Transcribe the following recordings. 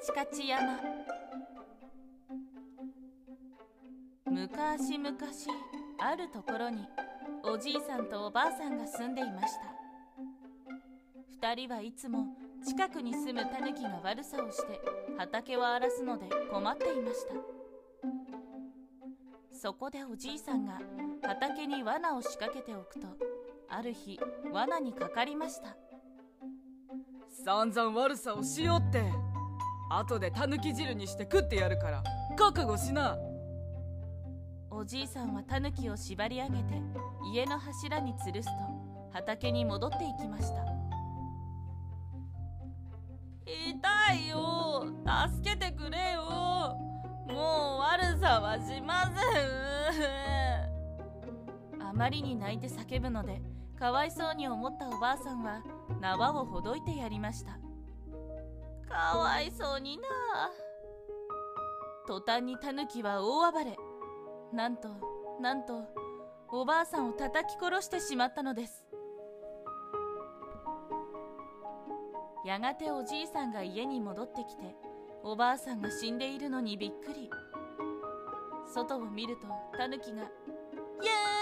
チカチ山。昔々あるところにおじいさんとおばあさんが住んでいました。2人はいつも近くに住むタヌキが悪さをして畑を荒らすので困っていました。そこでおじいさんが畑に罠を仕掛けておくとある日罠にかかりました。散々悪さをしようって。後でタヌキ汁にして食ってやるから。覚悟しな。おじいさんはタヌキを縛り上げて家の柱に吊るすと畑に戻っていきました。痛いよ。助けてくれよ。もう悪さはしません。あまりに泣いて叫ぶのでかわいそうに思ったおばあさんは縄をほどいてやりました。かわいそうにな。途端にタヌキは大暴れ。なんとなんとおばあさんを叩き殺してしまったのです。やがておじいさんが家に戻ってきておばあさんが死んでいるのにびっくり。外を見るとタヌキが「や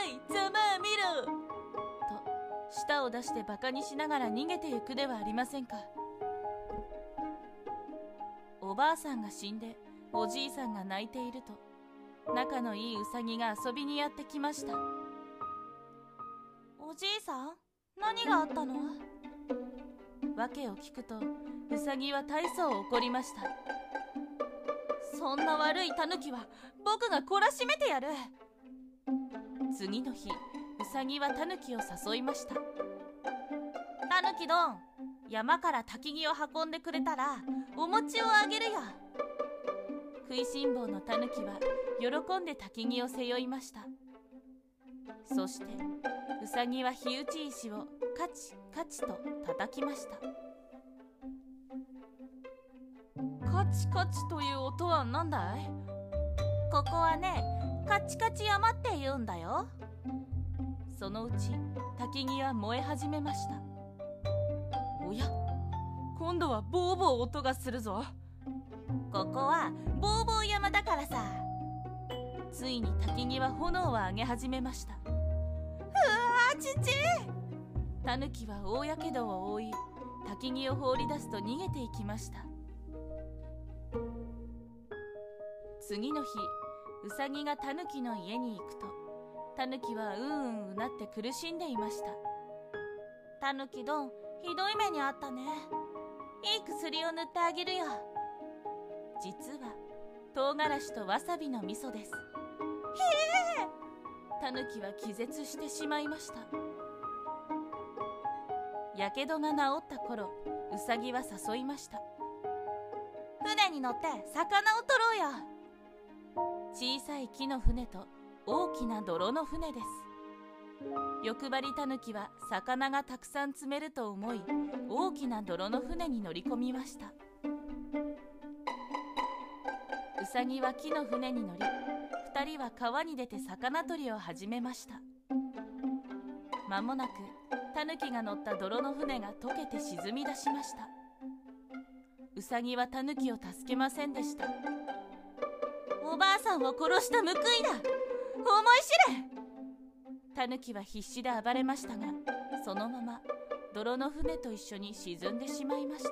ーいざまあ見ろ!」と舌を出してバカにしながら逃げてゆくではありませんか。ばあさんが死んでおじいさんが泣いていると仲のいいウサギが遊びにやってきました。おじいさん何があったの？訳を聞くとウサギは大層怒りました。そんな悪いタヌキは僕が懲らしめてやる。次の日ウサギはタヌキを誘いました。タヌキどん山から焚き木を運んでくれたらお餅をあげるよ。食いしん坊のタヌキは喜んで焚き木を背負いました。そしてウサギは火打ち石をカチカチと叩きました。カチカチという音は何だい？ここはねカチカチ山って言うんだよ。そのうち焚き木は燃え始めました。おや今度はボーボー音がするぞ。ここはボーボー山だからさ。ついに焚き木は炎を上げ始めました。うわーちちタヌキは大やけどを負い焚き木を放り出すと逃げていきました。次の日ウサギがタヌキの家に行くとタヌキはうんうんうなって苦しんでいました。タヌキどんひどい目にあったね。いい薬を塗ってあげるよ。実は唐辛子とわさびの味噌です。へえ。タヌキは気絶してしまいました。やけどが治った頃ウサギは誘いました。船に乗って魚を取ろうよ。小さい木の船と大きな泥の船です。欲張りタヌキは魚がたくさん積めると思い大きな泥の船に乗り込みました。ウサギは木の船に乗り2人は川に出て魚取りを始めました。間もなくタヌキが乗った泥の船が溶けて沈み出しました。ウサギはタヌキを助けませんでした。おばあさんを殺した報いだ。思い知れ。タヌキは必死で暴れましたがそのまま泥の船と一緒に沈んでしまいました。